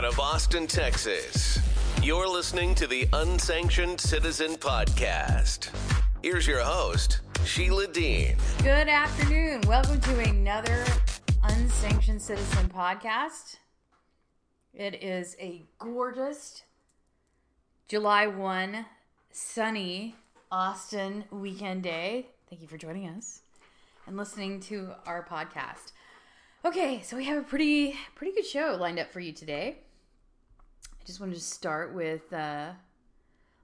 out of Austin, Texas. You're listening to the Unsanctioned Citizen Podcast. Here's your host, Sheila Dean. Good afternoon. Welcome to another Unsanctioned Citizen podcast. It is a gorgeous July 1 sunny Austin weekend day. Thank you for joining us and listening to our podcast. Okay, so we have a pretty pretty good show lined up for you today. I just wanted to start with uh,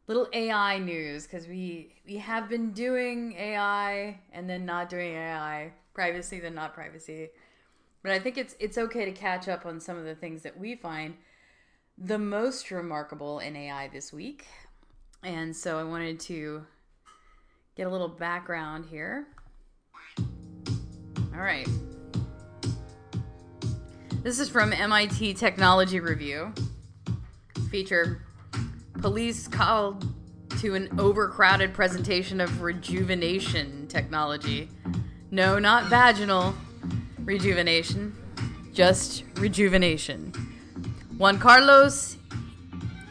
little AI news because we we have been doing AI and then not doing AI, privacy then not privacy. But I think it's it's okay to catch up on some of the things that we find the most remarkable in AI this week. And so I wanted to get a little background here. All right. This is from MIT Technology Review. Feature police called to an overcrowded presentation of rejuvenation technology. No, not vaginal rejuvenation, just rejuvenation. Juan Carlos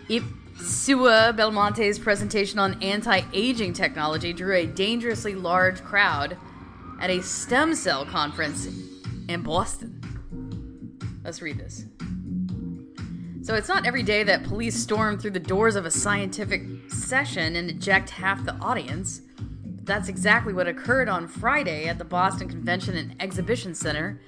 Izpisua Belmonte's presentation on anti aging technology drew a dangerously large crowd at a stem cell conference in Boston. Let's read this. So it's not every day that police storm through the doors of a scientific session and eject half the audience. That's exactly what occurred on Friday at the Boston Convention and Exhibition Center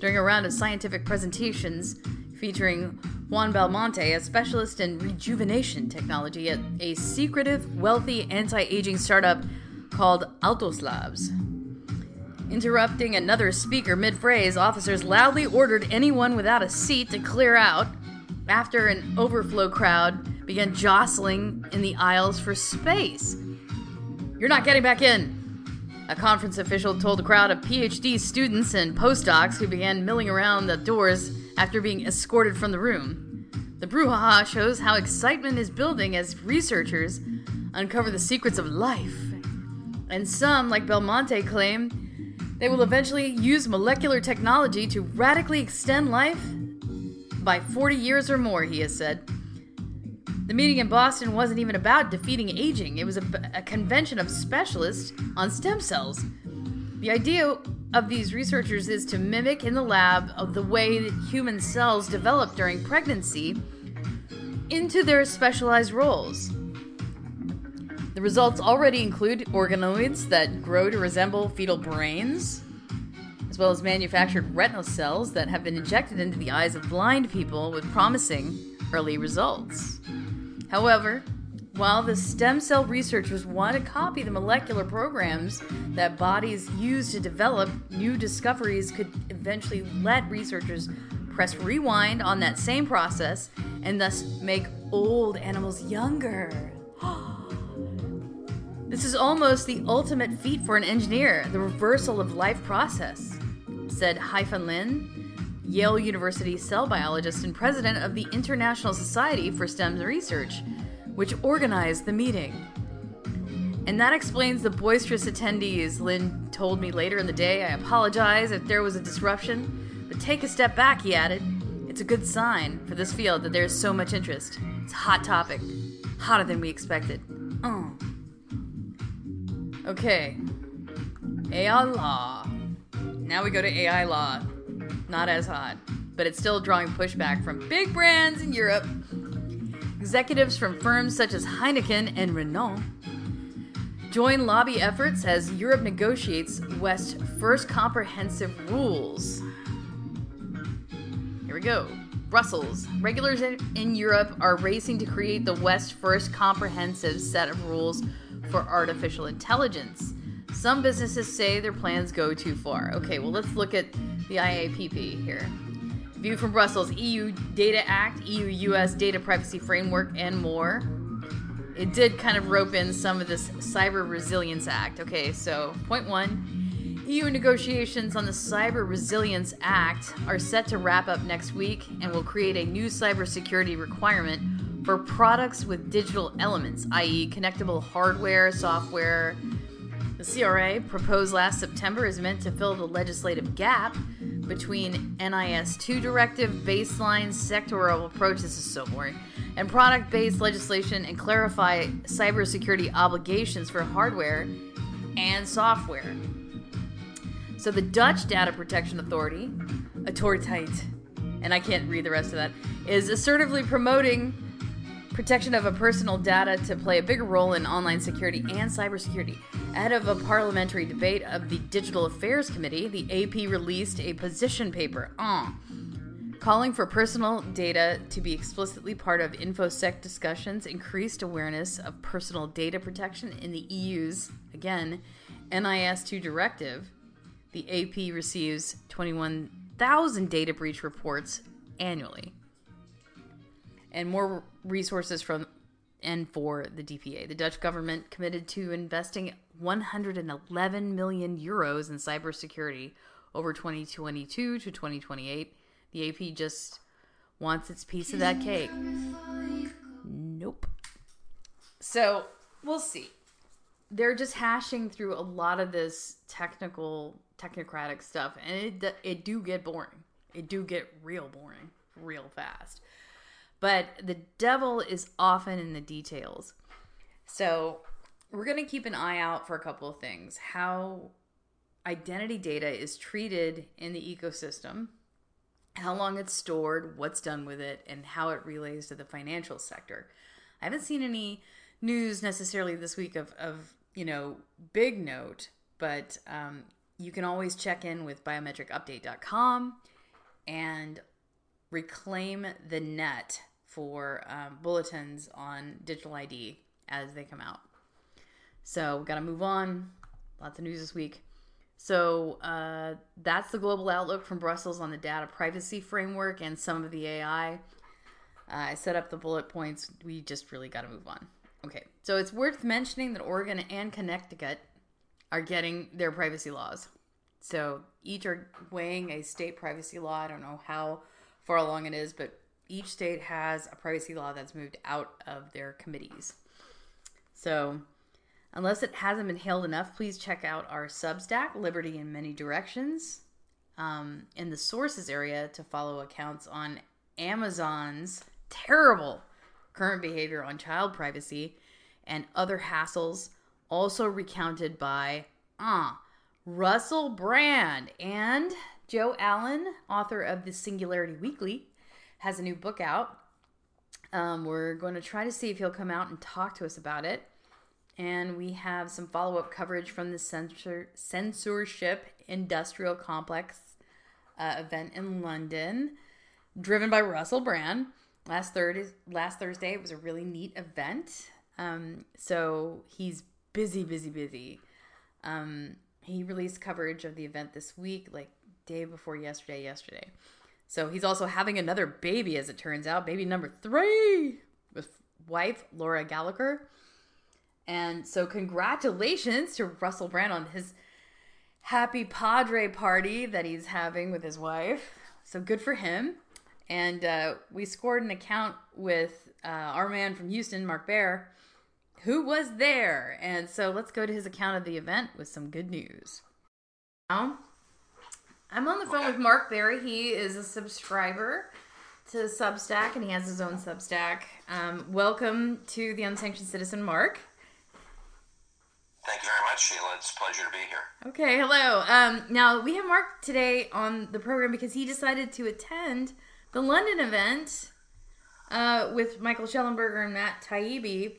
during a round of scientific presentations featuring Juan Belmonte, a specialist in rejuvenation technology at a secretive, wealthy anti aging startup called Altos Labs. Interrupting another speaker mid phrase, officers loudly ordered anyone without a seat to clear out after an overflow crowd began jostling in the aisles for space. You're not getting back in. A conference official told a crowd of PhD students and postdocs who began milling around the doors after being escorted from the room. The brouhaha shows how excitement is building as researchers uncover the secrets of life. And some, like Belmonte, claim they will eventually use molecular technology to radically extend life by 40 years or more, he has said. The meeting in Boston wasn't even about defeating aging, it was a, a, convention of specialists on stem cells. The idea of these researchers is to mimic in the lab of the way that human cells develop during pregnancy into their specialized roles. The results already include organoids that grow to resemble fetal brains, as well as manufactured retinal cells that have been injected into the eyes of blind people with promising early results. However, while the stem cell researchers want to copy the molecular programs that bodies use to develop, new discoveries could eventually let researchers press rewind on that same process and thus make old animals younger. this is almost the ultimate feat for an engineer, the reversal of life process said Haifan Lin, Yale University cell biologist and president of the International Society for STEM Research, which organized the meeting. And that explains the boisterous attendees, Lin told me later in the day. I apologize if there was a disruption, but take a step back, he added. It's a good sign for this field that there's so much interest. It's a hot topic, hotter than we expected. Oh. Okay. AI law. Now we go to AI law. Not as hot, but it's still drawing pushback from big brands in Europe. Executives from firms such as Heineken and Renault join lobby efforts as Europe negotiates West's first comprehensive rules. Here we go. Brussels. Regulators in Europe are racing to create the West's first comprehensive set of rules for artificial intelligence. Some businesses say their plans go too far. Okay, well, let's look at the IAPP here. View from Brussels EU Data Act, EU US Data Privacy Framework, and more. It did kind of rope in some of this Cyber Resilience Act. Okay, so point one EU negotiations on the Cyber Resilience Act are set to wrap up next week and will create a new cybersecurity requirement for products with digital elements, i.e., connectable hardware, software, the CRA, proposed last September, is meant to fill the legislative gap between NIS 2 directive, baseline sectoral approach, this is so boring, and product based legislation and clarify cybersecurity obligations for hardware and software. So the Dutch Data Protection Authority, Autoriteit, and I can't read the rest of that, is assertively promoting protection of a personal data to play a bigger role in online security and cybersecurity. Ahead of a parliamentary debate of the Digital Affairs Committee, the AP released a position paper uh, calling for personal data to be explicitly part of InfoSec discussions, increased awareness of personal data protection in the EU's, again, NIS2 directive. The AP receives 21,000 data breach reports annually and more resources from and for the DPA. The Dutch government committed to investing 111 million euros in cybersecurity over 2022 to 2028. The AP just wants its piece of that cake. Nope. So, we'll see. They're just hashing through a lot of this technical technocratic stuff and it it do get boring. It do get real boring real fast. But the devil is often in the details. So we're going to keep an eye out for a couple of things how identity data is treated in the ecosystem, how long it's stored, what's done with it, and how it relays to the financial sector. I haven't seen any news necessarily this week of, of you know, big note, but um, you can always check in with biometricupdate.com and reclaim the net for um, bulletins on digital ID as they come out. So we got to move on. Lots of news this week. So uh, that's the global outlook from Brussels on the data privacy framework and some of the AI. Uh, I set up the bullet points. We just really got to move on. Okay, so it's worth mentioning that Oregon and Connecticut are getting their privacy laws. So each are weighing a state privacy law. I don't know how far along it is, but each state has a privacy law that's moved out of their committees. So, unless it hasn't been hailed enough, please check out our Substack, Liberty in Many Directions, um, in the sources area to follow accounts on Amazon's terrible current behavior on child privacy and other hassles, also recounted by ah, Russell Brand and Joe Allen, author of the Singularity Weekly has a new book out. Um, we're going to try to see if he'll come out and talk to us about it. And we have some follow up coverage from the censor- censorship industrial complex uh, event in London, driven by Russell Brand. Last third last Thursday, it was a really neat event. Um, so he's busy, busy, busy. Um, he released coverage of the event this week, like day before yesterday. Yesterday, so he's also having another baby, as it turns out, baby number three with wife Laura Gallacher. And so, congratulations to Russell Brand on his happy Padre party that he's having with his wife. So, good for him. And uh, we scored an account with uh, our man from Houston, Mark Bair, who was there. And so, let's go to his account of the event with some good news. Now, I'm on the phone with Mark Barry. He is a subscriber to Substack, and he has his own Substack. Um, welcome to the Unsanctioned Citizen, Mark. Thank you very much, Sheila. It's a pleasure to be here. Okay, hello. Um, now we have Mark today on the program because he decided to attend the London event uh, with Michael Shellenberger and Matt Taibbi,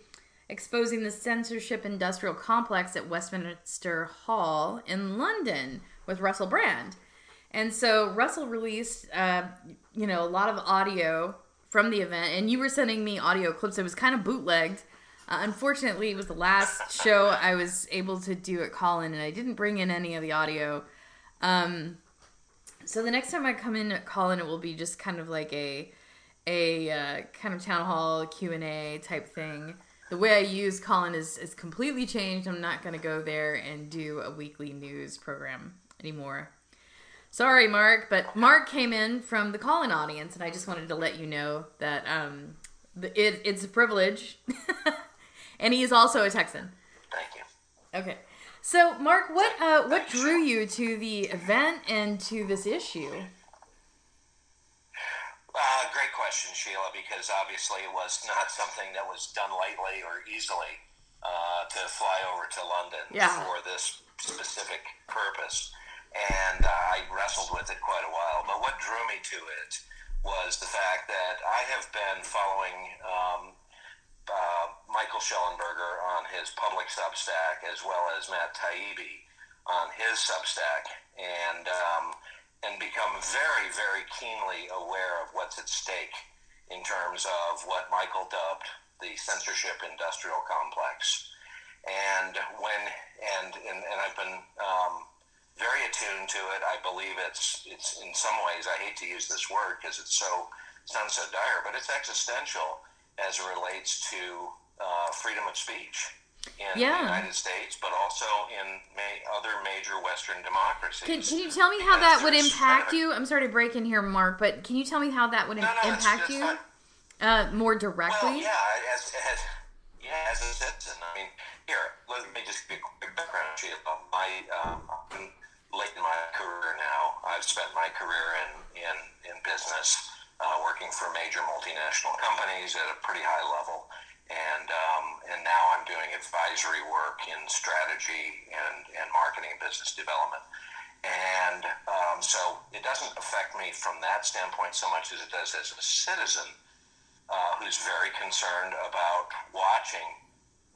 exposing the censorship industrial complex at Westminster Hall in London with Russell Brand. And so Russell released, uh, you know, a lot of audio from the event, and you were sending me audio clips. It was kind of bootlegged. Uh, unfortunately, it was the last show I was able to do at Callin, and I didn't bring in any of the audio. Um, so the next time I come in at Callin, it will be just kind of like a a uh, kind of town hall Q and A type thing. The way I use Callin is is completely changed. I'm not going to go there and do a weekly news program anymore. Sorry, Mark, but Mark came in from the Callin audience, and I just wanted to let you know that um, it, it's a privilege. and he is also a Texan. Thank you. Okay. So, Mark, what uh, what drew you to the event and to this issue? Uh, great question, Sheila, because obviously it was not something that was done lightly or easily uh, to fly over to London Yeah. for this specific purpose. And I wrestled with it quite a while. But what drew me to it was the fact that I have been following um, uh, Michael Shellenberger on his public Substack as well as Matt Taibbi on his Substack. And um, and become very, very keenly aware of what's at stake in terms of what Michael dubbed the censorship industrial complex. And when and and, and I've been um, very attuned to it. I believe it's it's in some ways I hate to use this word because it's so sounds so dire, but it's existential as it relates to uh, freedom of speech in Yeah. the United States, but also in ma- other major Western democracies. Can, can you tell me how that would impact kind of a- you? I'm sorry to break in here, Mark, but can you tell me how that would No, no, impact it's you fine. uh, more Well, directly? yeah, as, as yeah, as a citizen. I mean, here, let me just give you a quick background. My, um, late in my career now. I've spent my career in in, in business, uh, working for major multinational companies at a pretty high level, and um, and now I'm doing advisory work in strategy and and marketing and business development. And um, so it doesn't affect me from that standpoint so much as it does as a citizen uh, who's very concerned about watching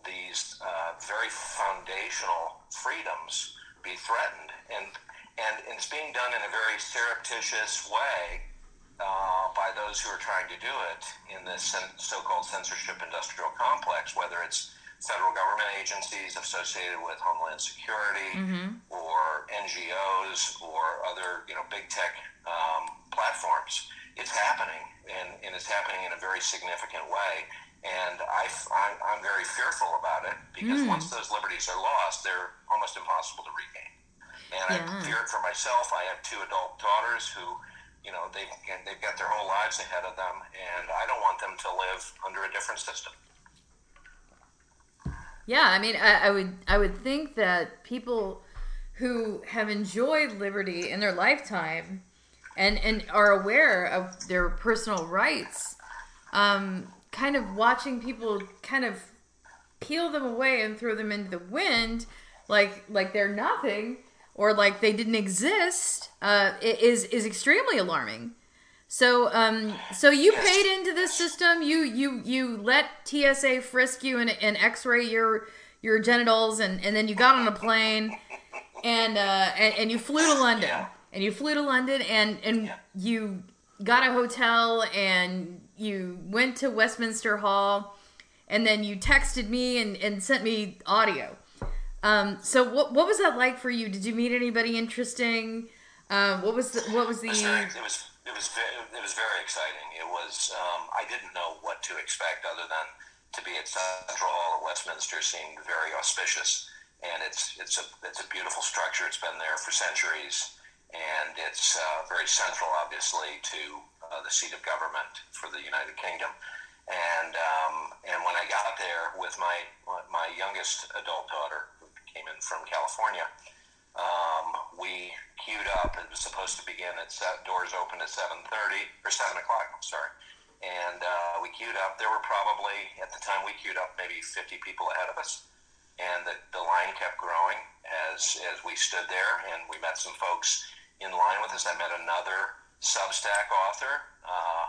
these uh, very foundational freedoms be threatened, and and it's being done in a very surreptitious way uh, by those who are trying to do it in this so-called censorship industrial complex, whether it's federal government agencies associated with Homeland Security or NGOs or other you know big tech um, platforms. It's happening, and, and it's happening in a very significant way. And I, I'm very fearful about it because once those liberties are lost, they're almost impossible to regain. And I fear it for myself. I have two adult daughters who, you know, they've, they've got their whole lives ahead of them, and I don't want them to live under a different system. Yeah, I mean, I, I would I would think that people who have enjoyed liberty in their lifetime and and are aware of their personal rights, um, kind of watching people kind of peel them away and throw them into the wind, like like they're nothing or like they didn't exist, uh, is is extremely alarming. So, um, so you paid into this system. You you you let TSA frisk you and, and X-ray your your genitals, and, and then you got on a plane, and uh, and, and you flew to London, Yeah. and you flew to London, and and Yeah. you got a hotel, and you went to Westminster Hall, and then you texted me and, and sent me audio. Um, so what what was that like for you? Did you meet anybody interesting? Um, what was the, what was the It was very, it was it was very, it was very exciting. It was um, I didn't know what to expect other than to be at Central Hall at Westminster seemed very auspicious, and it's it's a it's a beautiful structure. It's been there for centuries, and it's uh, very central, obviously, to uh, the seat of government for the United Kingdom. And um, and when I got there with my my youngest adult daughter, came in from California, um, we queued up. It was supposed to begin at set, doors opened at seven thirty or seven o'clock. I'm sorry, and uh, we queued up. There were probably at the time we queued up maybe fifty people ahead of us, and the, the line kept growing as as we stood there, and we met some folks in line with us. I met another Substack author. Uh,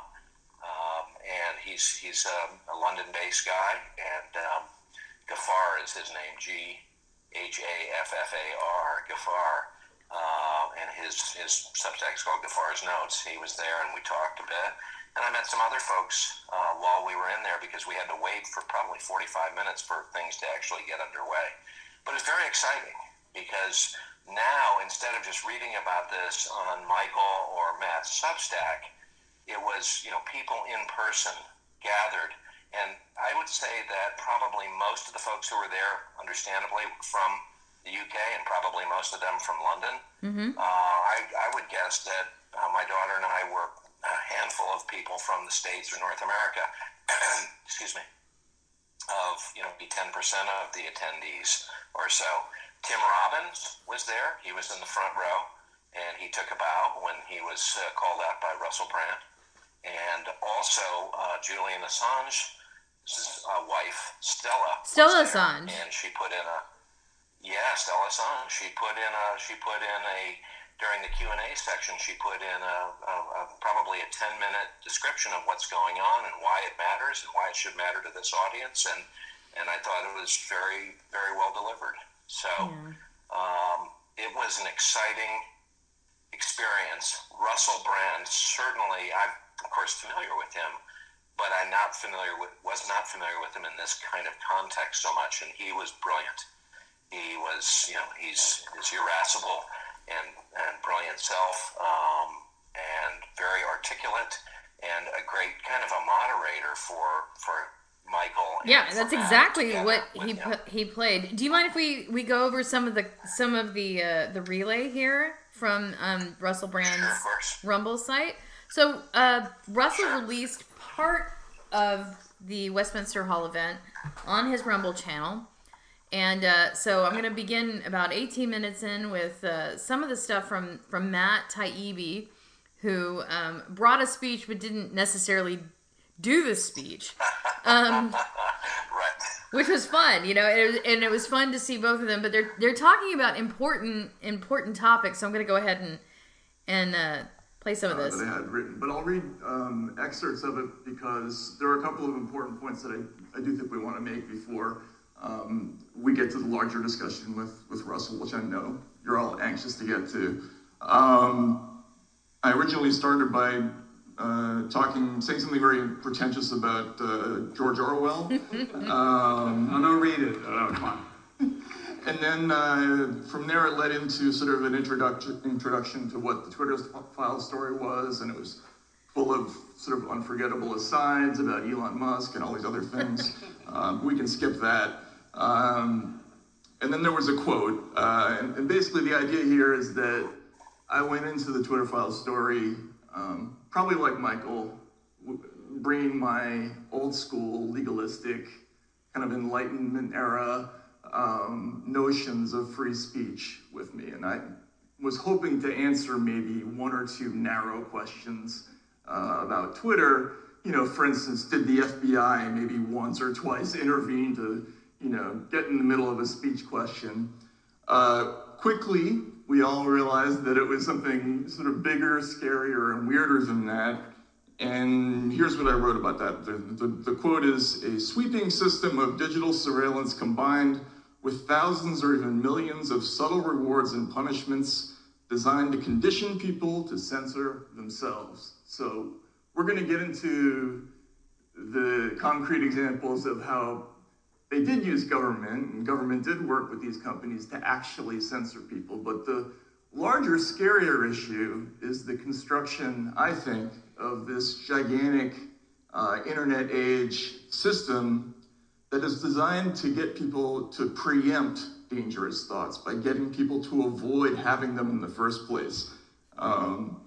um, and he's he's um, a London-based guy, and um, Ghaffar is his name, G H A F F A R, Ghaffar, uh, and his his Substack is called Ghaffar's Notes. He was there, and we talked a bit, and I met some other folks uh, while we were in there because we had to wait for probably 45 minutes for things to actually get underway. But it's very exciting because now instead of just reading about this on Michael or Matt's Substack it was you know people in person gathered and i would say that probably most of the folks who were there understandably from the uk and probably most of them from london uh, I, I would guess that uh, my daughter and i were a handful of people from the states or north america excuse me of you know be 10% of the attendees or so Tim Robbins was there. He was in the front row, and he took a bow when he was uh, called out by Russell Brand. And also uh, Julian Assange's uh, wife, Stella. Stella Assange. And she put in a yeah, Stella Assange. She put in a she put in a during the Q and A section. She put in a, a, a probably a ten minute description of what's going on and why it matters and why it should matter to this audience. And and I thought it was very very well delivered. So yeah. um, it was an exciting experience. Russell Brand certainly. I'm of course familiar with him but I'm not familiar with was not familiar with him in this kind of context so much, and he was brilliant. He was, you know, he's his irascible and and brilliant self, um, and very articulate, and a great kind of a moderator for for Michael. Yeah, that's exactly what he he played. Do you mind if we we go over some of the some of the uh, the relay here from um, Russell Brand's sure, Rumble site? So uh, Russell sure. released part of the Westminster Hall event on his Rumble channel. And uh, so I'm going to begin about 18 minutes in with uh, some of the stuff from, from Matt Taibbi, who um, brought a speech but didn't necessarily do the speech. Um, right. Which was fun, you know, it, and it was fun to see both of them. But they're they're talking about important important topics, so I'm going to go ahead and and uh, play some of uh, this. that I had written, but I'll read um, excerpts of it because there are a couple of important points that I, I do think we want to make before um, we get to the larger discussion with, with Russell, which I know you're all anxious to get to. Um, I originally started by uh, talking, saying something very pretentious about uh, George Orwell. um, no, no, read it. Oh, come on. And then uh, from there, it led into sort of an introduction introduction to what the Twitter file story was, and it was full of sort of unforgettable asides about Elon Musk and all these other things. um, we can skip that. Um, and then there was a quote, uh, and, and, basically the idea here is that I went into the Twitter file story, um, probably like Michael, bringing my old school legalistic kind of Enlightenment era um, notions of free speech with me. And I was hoping to answer maybe one or two narrow questions uh, about Twitter. You know, for instance, did the FBI maybe once or twice intervene to you know, get in the middle of a speech question. Uh, quickly, we all realized that it was something sort of bigger, scarier, and weirder than that. And here's what I wrote about that. The, the, the, quote is A sweeping system of digital surveillance combined with thousands or even millions of subtle rewards and punishments designed to condition people to censor themselves. So we're going to get into the concrete examples of how they did use government, and government did work with these companies to actually censor people. But the larger, scarier issue is the construction, I think, of this gigantic uh, internet age system that is designed to get people to preempt dangerous thoughts by getting people to avoid having them in the first place. Um,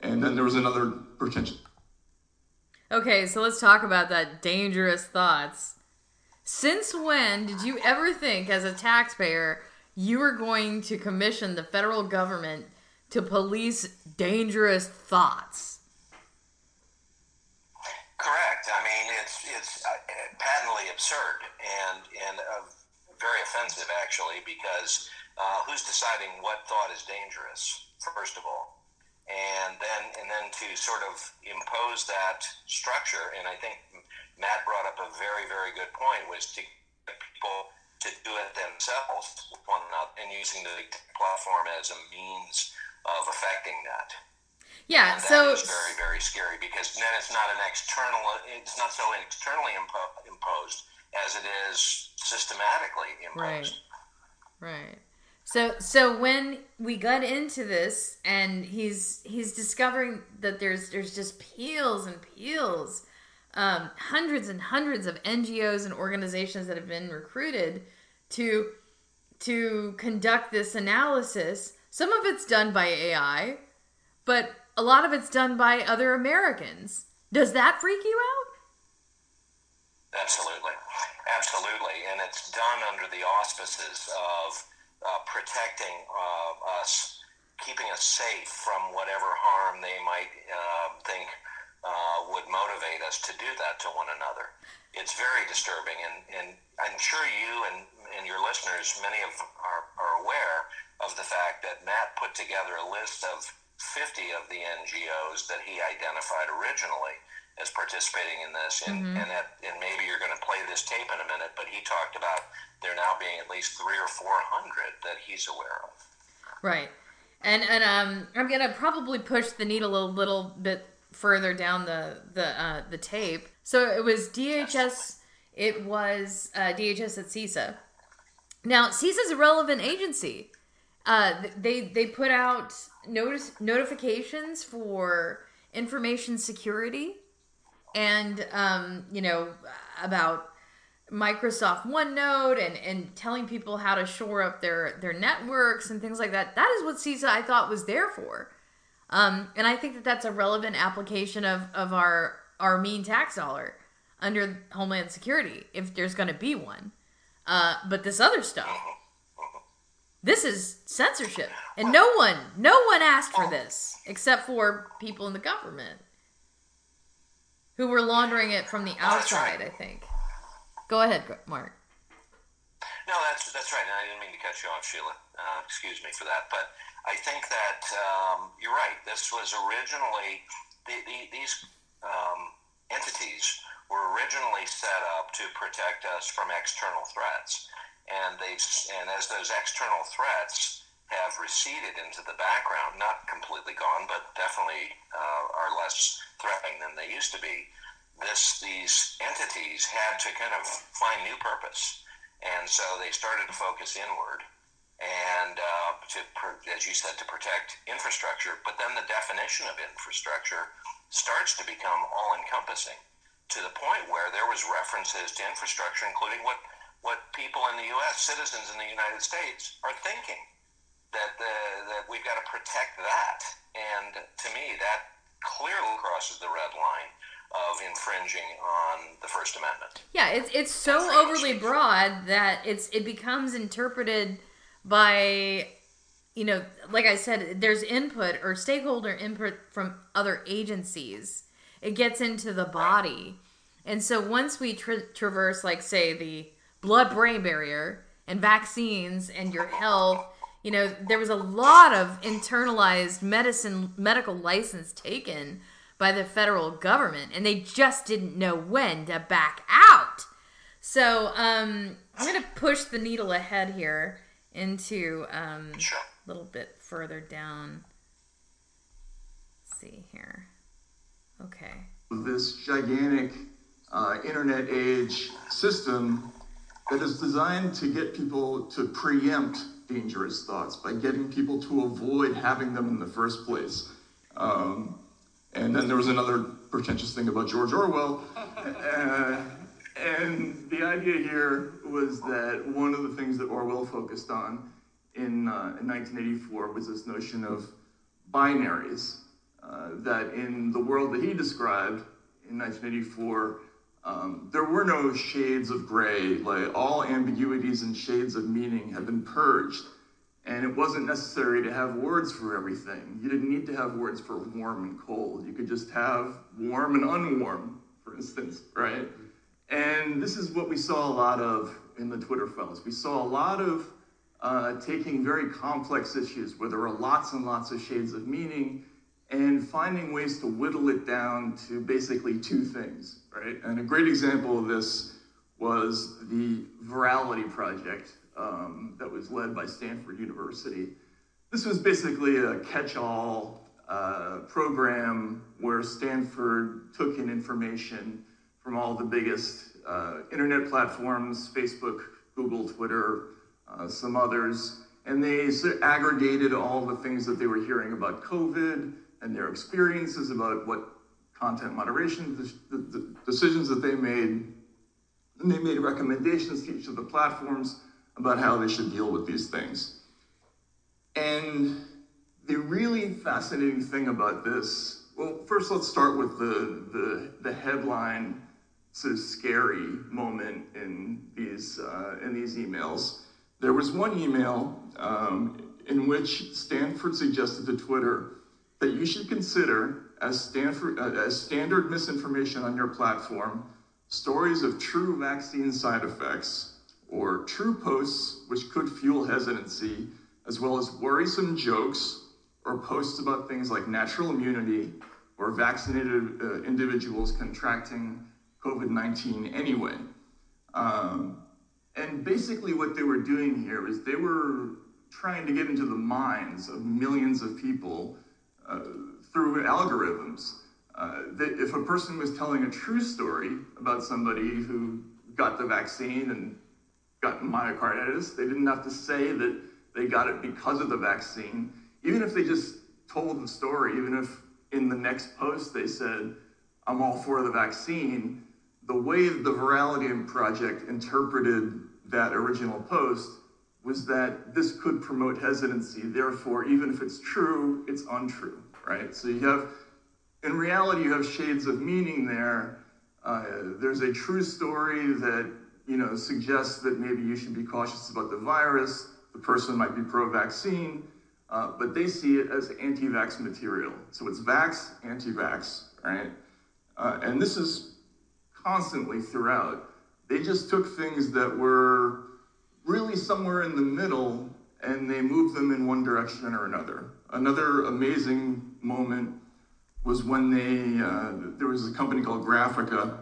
and then there was another potential. Okay, so let's talk about that dangerous thoughts. Since when did you ever think, as a taxpayer, you were going to commission the federal government to police dangerous thoughts? Correct. I mean, it's uh, patently absurd and and uh, very offensive, actually, because uh, who's deciding what thought is dangerous? First of all, and then and then to sort of impose that structure, and I think Matt brought up a very, very good point, was to get people to do it themselves with one another and using the platform as a means of affecting that. Yeah, so is very, very scary because then it's not an external, it's not so externally impo- imposed as it is systematically imposed. Right. Right. So so when we got into this and he's he's discovering that there's there's just peels and peels um, hundreds and hundreds of NGOs and organizations that have been recruited to to conduct this analysis. Some of it's done by AI, but a lot of it's done by other Americans. Does that freak you out? Absolutely, absolutely, and it's done under the auspices of uh, protecting uh, us, keeping us safe from whatever harm they might uh, think uh, would motivate us to do that to one another. It's very disturbing, and, and I'm sure you and, and your listeners, many of are, are aware of the fact that Matt put together a list of 50 of the NGOs that he identified originally as participating in this, and, mm-hmm. and that and maybe you're going to play this tape in a minute, but he talked about there now being at least three or four hundred that he's aware of. Right, and and um, I'm going to probably push the needle a little bit further down the the uh, the tape. So it was DHS. It was uh, DHS at CISA. Now CISA is a relevant agency. Uh, they they put out notice notifications for information security and um, you know about Microsoft OneNote and and telling people how to shore up their their networks and things like that. That is what CISA I thought was there for. Um, and I think that that's a relevant application of of our our mean tax dollar under Homeland Security if there's going to be one. Uh, but this other stuff, this is censorship, and no one no one asked for this except for people in the government who were laundering it from the outside. Right. I think. Go ahead, Mark. No, that's that's right. And I didn't mean to cut you off, Sheila. Uh, excuse me for that. But I think that um, you're right. This was originally the, the, these um, entities were originally set up to protect us from external threats, and they and as those external threats have receded into the background, not completely gone, but definitely uh, are less threatening than they used to be. This these entities had to kind of find new purpose, and so they started to focus inward and uh, to, as you said, to protect infrastructure. But then the definition of infrastructure starts to become all-encompassing to the point where there was references to infrastructure, including what what people in the U.S., citizens in the United States, are thinking that the, that we've got to protect that. And to me, that clearly crosses the red line of infringing on the First Amendment. Yeah, it's it's so overly broad that it's it becomes interpreted by you know, like I said, there's input or stakeholder input from other agencies. It gets into the body. And so once we tra- traverse, like, say, the blood brain barrier and vaccines and your health you know, there was a lot of internalized medicine medical license taken by the federal government, and they just didn't know when to back out. So um, I'm going to push the needle ahead here into um, a little bit further down. Let's see here. Okay. This gigantic uh, internet age system that is designed to get people to preempt dangerous thoughts by getting people to avoid having them in the first place. Um, and then there was another pretentious thing about George Orwell. uh, and the idea here was that one of the things that Orwell focused on in, uh, in 1984 was this notion of binaries. Uh, that in the world that he described in 1984, um, there were no shades of gray, like all ambiguities and shades of meaning had been purged. And it wasn't necessary to have words for everything. You didn't need to have words for warm and cold. You could just have warm and unwarm, for instance, right? And this is what we saw a lot of in the Twitter files. We saw a lot of uh, taking very complex issues where there were lots and lots of shades of meaning and finding ways to whittle it down to basically two things, right? And a great example of this was the Virality Project um, that was led by Stanford University. This was basically a catch-all uh, program where Stanford took in information from all the biggest uh, internet platforms, Facebook, Google, Twitter, uh, some others, and they aggregated all the things that they were hearing about COVID, and their experiences about what content moderation the, the decisions that they made. And they made recommendations to each of the platforms about how they should deal with these things. And the really fascinating thing about this, well, first let's start with the, the, the headline sort of scary moment in these, uh, in these emails. There was one email um, in which Stanford suggested to Twitter that you should consider as, Stanford, uh, as standard misinformation on your platform stories of true vaccine side effects or true posts which could fuel hesitancy, as well as worrisome jokes or posts about things like natural immunity or vaccinated uh, individuals contracting COVID 19 anyway. Um, and basically, what they were doing here is they were trying to get into the minds of millions of people uh, through algorithms. Uh, that if a person was telling a true story about somebody who got the vaccine and got myocarditis, they didn't have to say that they got it because of the vaccine. Even if they just told the story, even if in the next post they said, I'm all for the vaccine, the way the Virality Project interpreted that original post was that this could promote hesitancy. Therefore, even if it's true, it's untrue, right? So you have, in reality, you have shades of meaning there. Uh, there's a true story that you know suggests that maybe you should be cautious about the virus. The person might be pro-vaccine, uh, but they see it as anti-vax material. So it's vax, anti-vax, right? Uh, and this is constantly throughout. They just took things that were really somewhere in the middle and they moved them in one direction or another. Another amazing moment was when they, uh, there was a company called Graphika,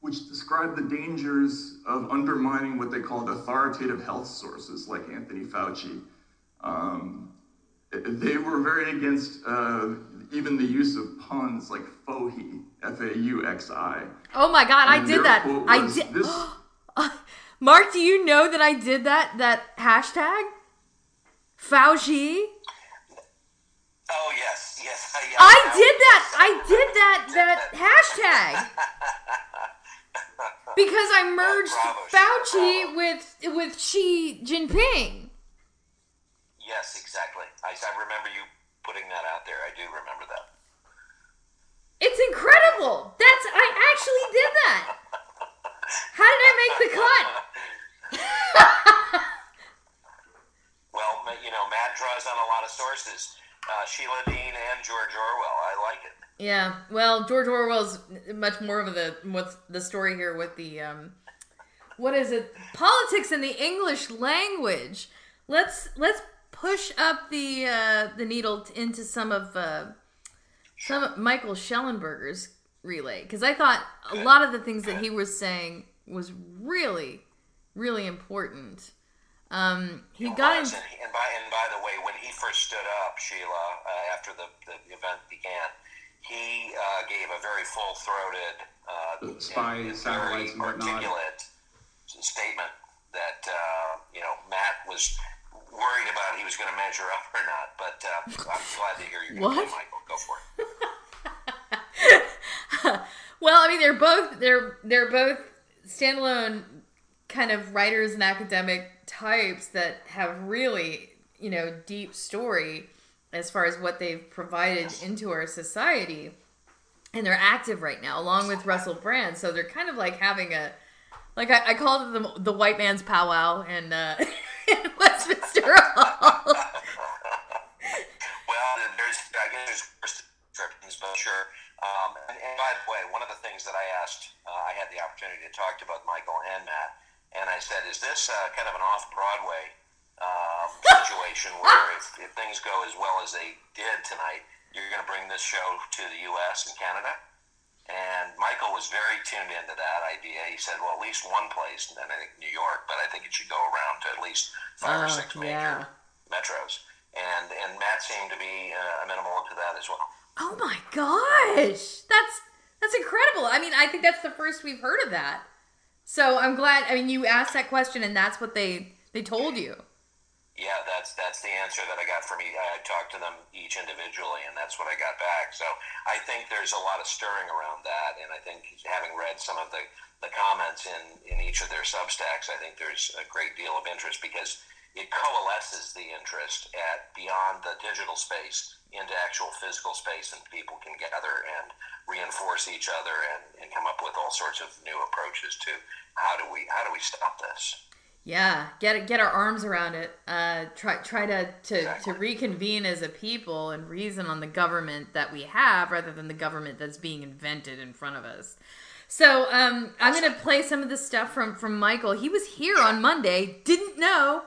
which described the dangers of undermining what they called authoritative health sources like Anthony Fauci. Um, they were very against uh, even the use of puns like FAUXI, F A U X I. Oh my god, I did that. I did. This... Mark, do you know that I did that that hashtag? Fauci? Yes. I, did that. I did that that hashtag. because I merged Fauci with with Xi Jinping. Yes, exactly. I, I remember you putting that out there. I do remember that. It's incredible. That's I actually did that. How did I make the cut? well, you know, Matt draws on a lot of sources. Uh, Sheila Dean and George Orwell. I like it. Yeah. Well, George Orwell's much more of the what's the story here with the um, what is it? Politics in the English language. Let's let's push up the uh, the needle into some of uh, some of Michael Shellenberger's relay because I thought a lot of the things that he was saying was really really important. Um, he it got was, in, and, by, and by the way, when he first stood up, Sheila, uh, after the, the event began, he uh, gave a very full throated, uh, spy and, satellites and articulate statement that uh, you know Matt was worried about he was going to measure up or not. But uh, I'm glad to hear you're going to Michael. Go for it. well, I mean, they're both they're they're both standalone kind of writers and academic types that have really you know deep story as far as what they've provided into our society and they're active right now along with russell brand so they're kind of like having a like i, I called it the, the white man's powwow and uh in Westminster Hall. well, there's I guess there's descriptions, but sure. Um, and, and, by the way, one of the things that I asked, uh, I had the opportunity to talk to both Michael and Matt, and I said, "Is this uh, kind of an off-Broadway um, situation where if, if things go as well as they did tonight, you're going to bring this show to the U.S. and Canada?" And Michael was very tuned into that idea. He said, well, at least one place, and then I think New York, but I think it should go around to at least five or six major yeah. metros. And and Matt seemed to be uh, amenable to that as well. Oh my gosh, that's that's incredible. I mean, I think that's the first we've heard of that. So I'm glad. I mean, you asked that question, and that's what they they told you. Yeah, that's that's the answer that I got from each. I talked to them each individually, and that's what I got back. So I think there's a lot of stirring around that, and I think having read some of the, the comments in, in each of their substacks, I think there's a great deal of interest because it coalesces the interest at beyond the digital space into actual physical space, and people can gather and reinforce each other and, and come up with all sorts of new approaches to how do we how do we stop this. Yeah, get it, get our arms around it. Uh, try try to, to to reconvene as a people and reason on the government that we have, rather than the government that's being invented in front of us. So um, I'm gonna play some of the stuff from from Michael. He was here on Monday. Didn't know,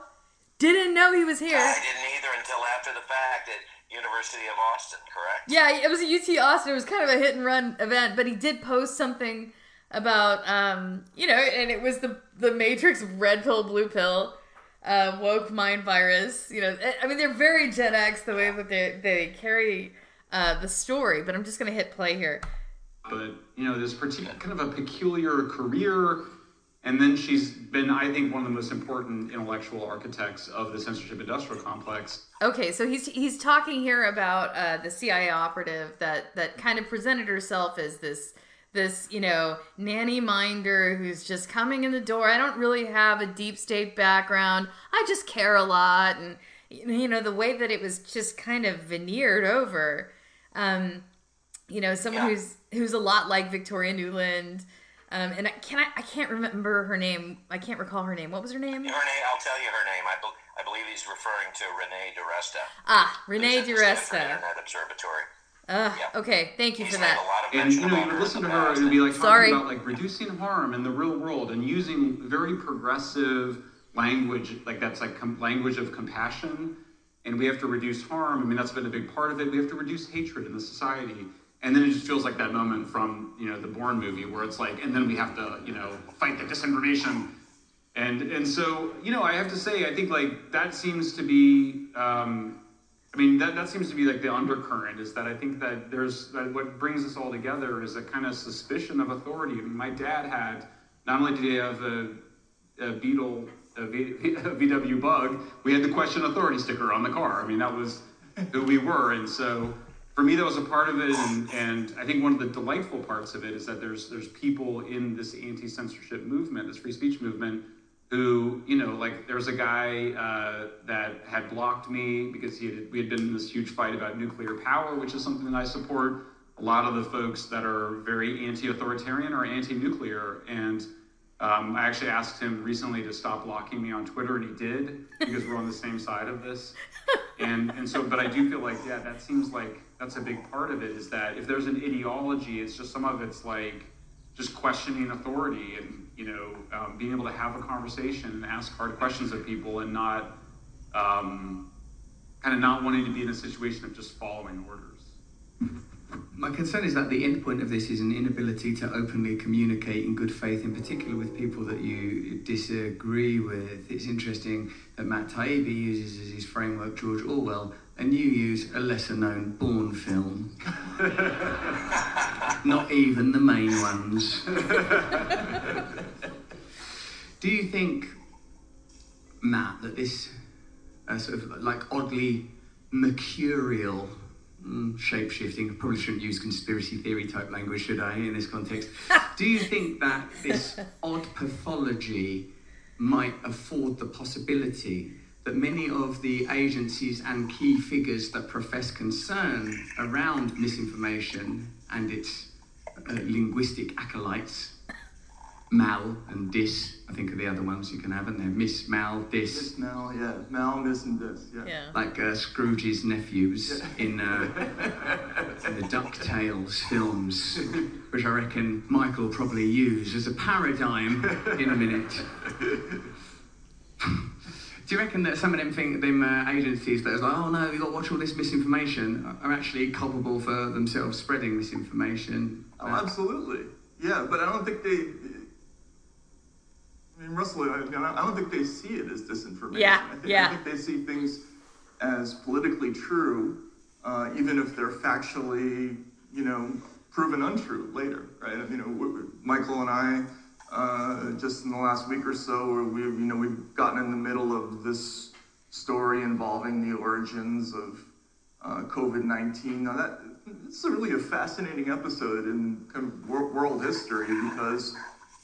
didn't know he was here. I didn't either until after the fact at University of Austin, correct? Yeah, it was a UT Austin. It was kind of a hit and run event, but he did post something about um, you know, and it was the the Matrix red pill, blue pill, uh, woke mind virus. You know, I mean, they're very Gen X the way that they they carry uh, the story. But I'm just gonna hit play here. But you know, this particular kind of a peculiar career. And then she's been, I think, one of the most important intellectual architects of the censorship industrial complex. Okay, so he's he's talking here about uh, the CIA operative that that kind of presented herself as this this you know nanny minder who's just coming in the door. I don't really have a deep state background. I just care a lot, and you know the way that it was just kind of veneered over. Um, you know, someone Yeah. who's who's a lot like Victoria Nuland. Um, and I can I, I can't remember her name. I can't recall her name. What was her name? Her name, I'll tell you her name. I, bel I believe he's referring to Renee DiResta. Ah, Renee DiResta. Internet Observatory. Ugh, Yeah. okay, thank you He's for that. a lot of And you know, you about would listen to her, and it would be like talking Sorry. about like reducing harm in the real world and using very progressive language, like that's like com- language of compassion. And we have to reduce harm. I mean, that's been a big part of it. We have to reduce hatred in the society. And then it just feels like that moment from you know the Bourne movie where it's like, and then we have to you know fight the disinformation. And and so you know, I have to say, I think like that seems to be. Um, I mean, that, that seems to be like the undercurrent is that I think that there's that what brings us all together is a kind of suspicion of authority. I mean, my dad had not only did he have a, a Beetle, a, v, a VW Bug, we had the question authority sticker on the car. I mean, that was who we were, and so for me, that was a part of it. And, and I think one of the delightful parts of it is that there's there's people in this anti-censorship movement, this free speech movement, who you know like there was a guy uh, that had blocked me because he had, we had been in this huge fight about nuclear power which is something that i support. A lot of the folks that are very anti-authoritarian are anti-nuclear and um, i actually asked him recently to stop blocking me on twitter and he did because we're on the same side of this. And and so but i do feel like yeah that seems like that's a big part of it is that if there's an ideology it's just some of it's like just questioning authority and you know um, being able to have a conversation and ask hard questions of people and not um, kind of not wanting to be in a situation of just following orders My concern is that the end point of this is an inability to openly communicate in good faith, in particular with people that you disagree with. It's interesting that Matt Taibbi uses as his framework George Orwell, and you use a lesser known Bourne film. Not even the main ones. Do you think, Matt, that this uh, sort of like oddly mercurial mm, shape shifting, I probably shouldn't use conspiracy theory type language, should I, in this context? Do you think that this odd pathology might afford the possibility that many of the agencies and key figures that profess concern around misinformation and its uh, linguistic acolytes, mal and dis, I think are the other ones you can have, and they're miss, mal, dis, Miss Mal, yeah, Mal, Miss, and this, yeah. Yeah. like uh, Scrooge's nephews in, uh, in the DuckTales films, which I reckon Michael probably use as a paradigm in a minute. Do you reckon that some of them think them uh, agencies that is like, oh no, you got to watch all this misinformation, are actually culpable for themselves spreading misinformation? Oh, absolutely. Yeah, but I don't think they. I mean, Russell, I, I don't think they see it as disinformation. Yeah, I think, yeah. I think they see things as politically true, uh, even if they're factually, you know, proven untrue later, right? You know, we- we- Michael and I, uh, just in the last week or so, we've you know, we've gotten in the middle of this story involving the origins of uh, COVID-19. Now that it's really a fascinating episode in kind of wor- world history because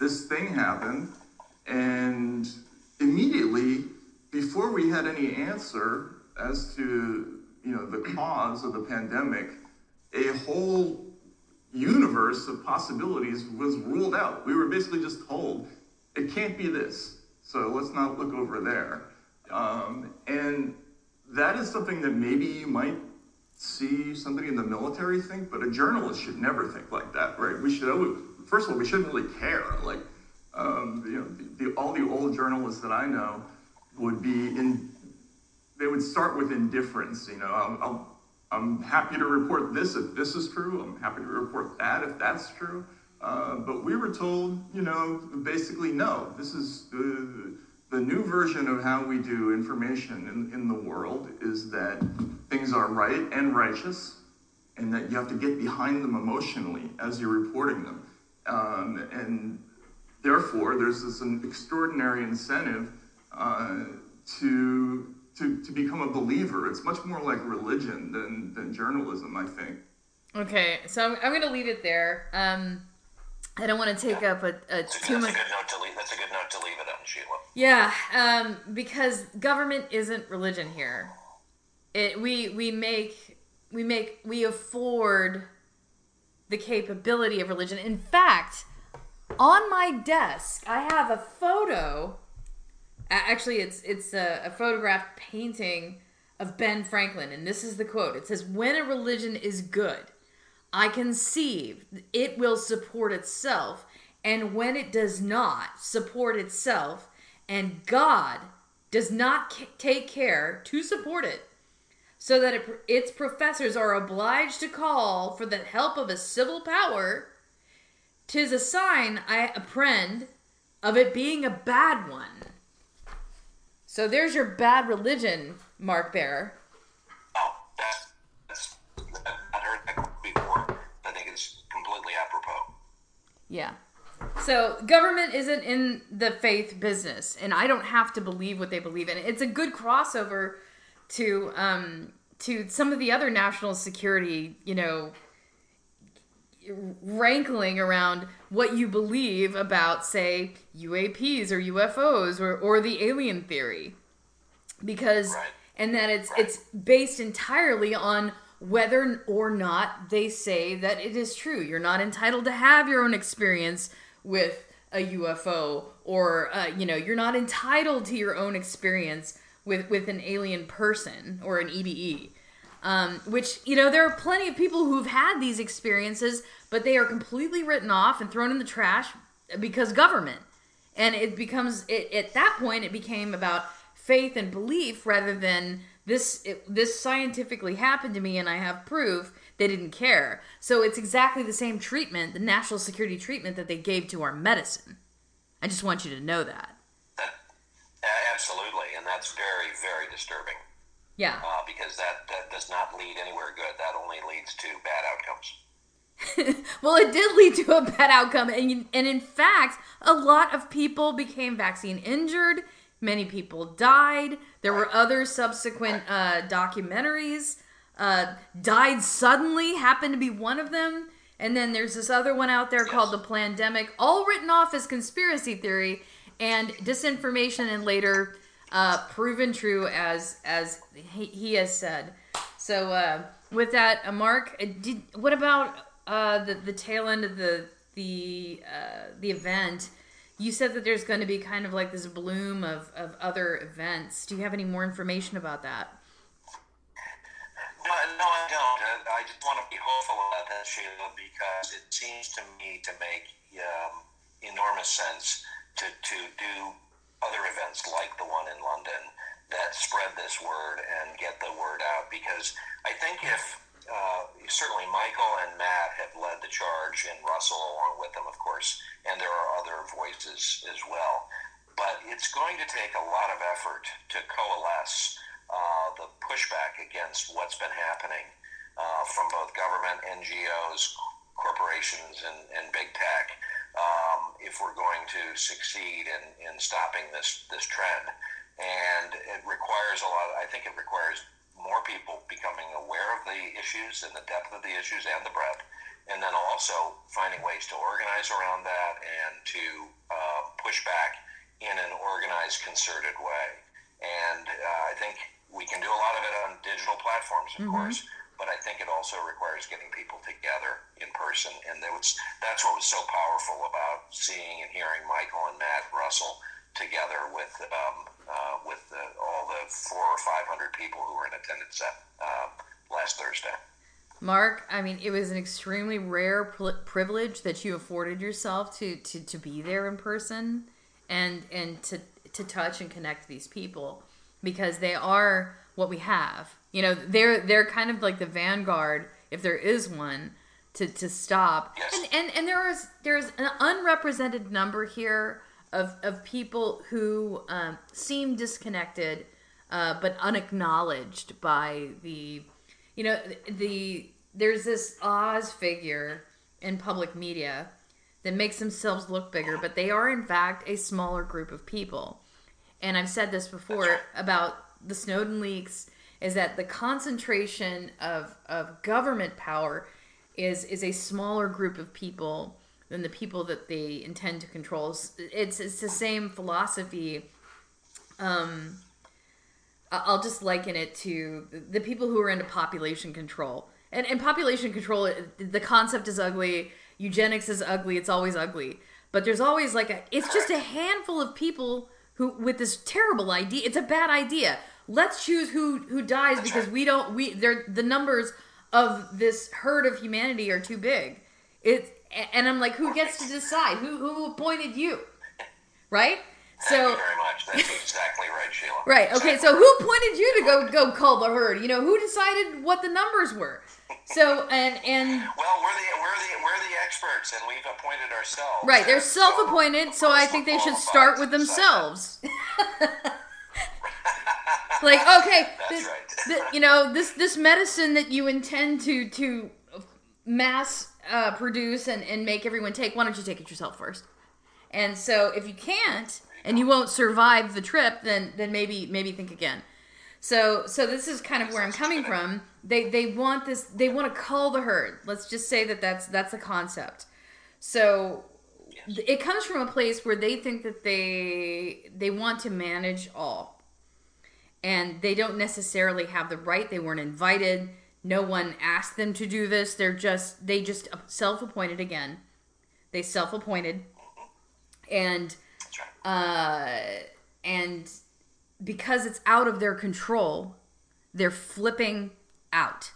this thing happened, and immediately before we had any answer as to you know the cause of the pandemic, a whole universe of possibilities was ruled out. We were basically just told it can't be this. So let's not look over there. Um, and that is something that maybe you might see somebody in the military think, but a journalist should never think like that, right? We should always, first of all, we shouldn't really care. Like, um, you know, the, the, all the old journalists that I know would be in, they would start with indifference. You know, I'll, I'll, I'm happy to report this if this is true. I'm happy to report that if that's true. Uh, but we were told, you know, basically, no, this is the, the new version of how we do information in, in the world is that things are right and righteous, and that you have to get behind them emotionally as you're reporting them. Um, and therefore, there's this extraordinary incentive uh, to, to, to become a believer. It's much more like religion than, than journalism, I think. Okay, so I'm, I'm going to leave it there. Um, I don't want to take up a, a That's a, too that's much. a good note to leave. That's a good note to leave it on, Sheila. Yeah, um, because government isn't religion here. It we we make we make we afford the capability of religion. In fact, on my desk, I have a photo. Actually, it's it's a, a photographed painting of Ben Franklin, and this is the quote. It says, "When a religion is good, I conceive it will support itself, and when it does not support itself, and God does not ca- take care to support it, so that it, its professors are obliged to call for the help of a civil power, tis a sign, I apprehend, of it being a bad one. So there's your bad religion, Mark Bair. Oh, that's, that's I've heard that before. I think it's completely apropos. Yeah. So government isn't in the faith business, and I don't have to believe what they believe in. It's a good crossover to um, to some of the other national security, you know, rankling around what you believe about, say, UAPs or UFOs or, or the alien theory, because Right. and that it's it's based entirely on whether or not they say that it is true. You're not entitled to have your own experience with a UFO, or uh, you know, you're not entitled to your own experience with with an alien person or an EBE. Um, which you know, there are plenty of people who've had these experiences, but they are completely written off and thrown in the trash because government. And it becomes it, at that point it became about faith and belief rather than this it, this scientifically happened to me and I have proof they didn't care. So it's exactly the same treatment, the national security treatment that they gave to our medicine. I just want you to know that. That, absolutely, and that's very, very disturbing Yeah. uh, because that, that does not lead anywhere good. That only leads to bad outcomes. well, it did lead to a bad outcome, and and in fact, a lot of people became vaccine injured. Many people died. There were other subsequent uh, documentaries. Uh, died suddenly happened to be one of them, and then there's this other one out there called the Plandemic, all written off as conspiracy theory and disinformation, and later uh, proven true as as he, he has said. So uh, with that, uh, Mark, uh, did, what about uh, the the tail end of the the uh, the event? You said that there's going to be kind of like this bloom of, of other events. Do you have any more information about that? No, no, I don't. I just want to be hopeful about that, Sheila, because it seems to me to make um, enormous sense to, to do other events like the one in London that spread this word and get the word out. Because I think if uh, certainly Michael and Matt have led the charge, and Russell along with them, of course, and there are other voices as well. But it's going to take a lot of effort to coalesce uh, the pushback against what's been happening uh, from both government, NGOs, corporations, and, and big tech. Um, if we're going to succeed in, in stopping this this trend, and it requires a lot. I think it requires more people becoming aware of the issues and the depth of the issues and the breadth, and then also finding ways to organize around that and to uh, push back in an organized, concerted way. And uh, I think we can do a lot of it on digital platforms, of course, but I think it also requires getting people together in person. And there was, that's what was so powerful about seeing and hearing Michael and Matt Russell together with um, uh, with the, all the four or five hundred people who were in attendance at, uh, last Thursday. Mark, I mean, it was an extremely rare privilege that you afforded yourself to, to, to be there in person and and to to touch and connect these people because they are what we have. You know, they're they're kind of like the vanguard, if there is one, to, to stop. Yes. And, and and there is there's an unrepresented number here of of people who um, seem disconnected, uh, but unacknowledged by the, you know, the there's this Oz figure in public media that makes themselves look bigger, but they are in fact a smaller group of people. And I've said this before about the Snowden leaks is that the concentration of, of government power is is a smaller group of people than the people that they intend to control. It's it's the same philosophy. Um, I'll just liken it to the people who are into population control. And and population control, the concept is ugly. Eugenics is ugly. It's always ugly. But there's always like a. It's just a handful of people who with this terrible idea. It's a bad idea. Let's choose who who dies because we don't we they're the numbers of this herd of humanity are too big. It and I'm like, who gets to decide? Who who appointed you? Right? Thank you So very much. That's exactly right, Sheila. Right. Okay. So who appointed you to go go call the herd? You know, who decided what the numbers were? So and and Well, we're the we're the we're the experts, and we've appointed ourselves. right, they're self-appointed. So I think they should start with themselves. like, okay, this, right. th- you know, this this medicine that you intend to to mass uh, produce and and make everyone take. Why don't you take it yourself first? And so if you can't and you won't survive the trip, then then maybe maybe think again. So so this is kind of where I'm coming from. They they want this they want to cull the herd. Let's just say that that's that's the concept. So it comes from a place where they think that they they want to manage all. And they don't necessarily have the right. They weren't invited. No one asked them to do this. They're just they just self-appointed again. They self-appointed and uh, and because it's out of their control, they're flipping out.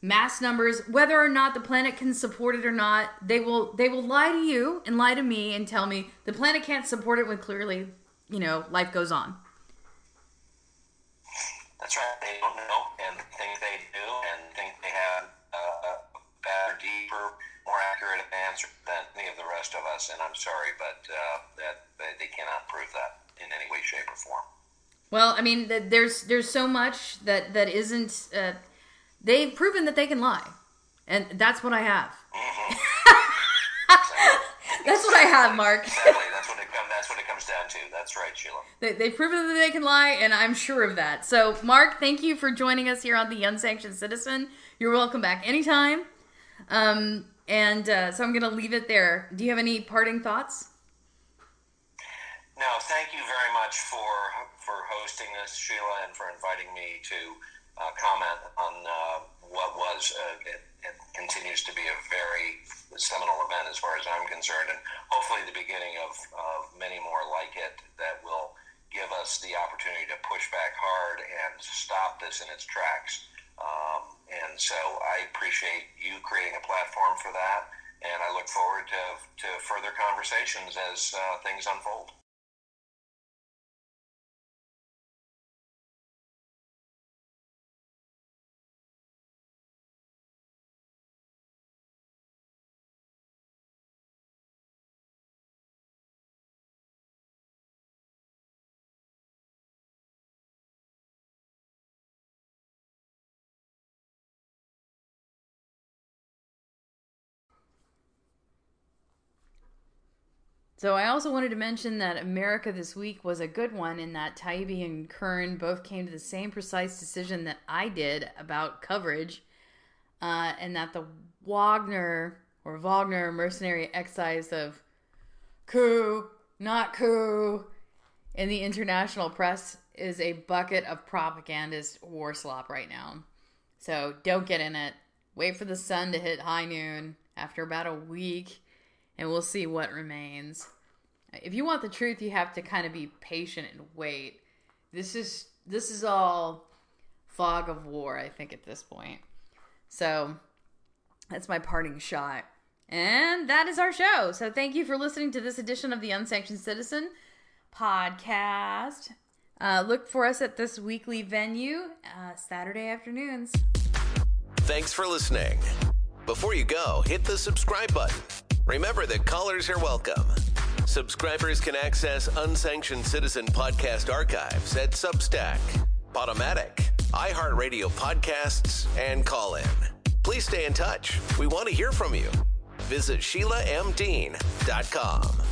Mass numbers, whether or not the planet can support it or not, they will they will lie to you and lie to me and tell me the planet can't support it when clearly, you know, life goes on. That's right. They don't know and think they do and think they have uh, a better, deeper, more accurate answer than any of the rest of us. And I'm sorry, but uh, that they, they cannot prove that in any way, shape, or form. Well, I mean, there's there's so much that that isn't. Uh, they've proven that they can lie, and that's what I have. that's what I have, Mark. Exactly. That's what it comes. That's what it comes down to. That's right, Sheila. They, they've proven that they can lie, and I'm sure of that. So, Mark, thank you for joining us here on The Unsanctioned Citizen. You're welcome back anytime. Um, and uh, so I'm going to leave it there. Do you have any parting thoughts? No, thank you very much for for hosting this, Sheila, and for inviting me to uh, comment on uh, what was uh, continues to be a very seminal event as far as I'm concerned, and hopefully the beginning of, of many more like it that will give us the opportunity to push back hard and stop this in its tracks. Um, and so I appreciate you creating a platform for that, and I look forward to, to further conversations as uh, things unfold. So I also wanted to mention that America this week was a good one in that Taibbi and Kirn both came to the same precise decision that I did about coverage, uh, and that the Wagner or Wagner mercenary exercise of coup, not coup, in the international press is a bucket of propagandist war slop right now. So don't get in it. Wait for the sun to hit high noon after about a week, and we'll see what remains. If you want the truth, you have to kind of be patient and wait. This is this is all fog of war, I think, at this point. So that's my parting shot. And that is our show. So thank you for listening to this edition of the Unsanctioned Citizen podcast. Uh, look for us at this weekly venue, uh, Saturday afternoons. Thanks for listening. Before you go, hit the subscribe button. Remember that callers are welcome. Subscribers can access Unsanctioned Citizen podcast archives at Substack, Podomatic, iHeartRadio podcasts, and Callin. Please stay in touch. We want to hear from you. Visit SheilaMDean.com.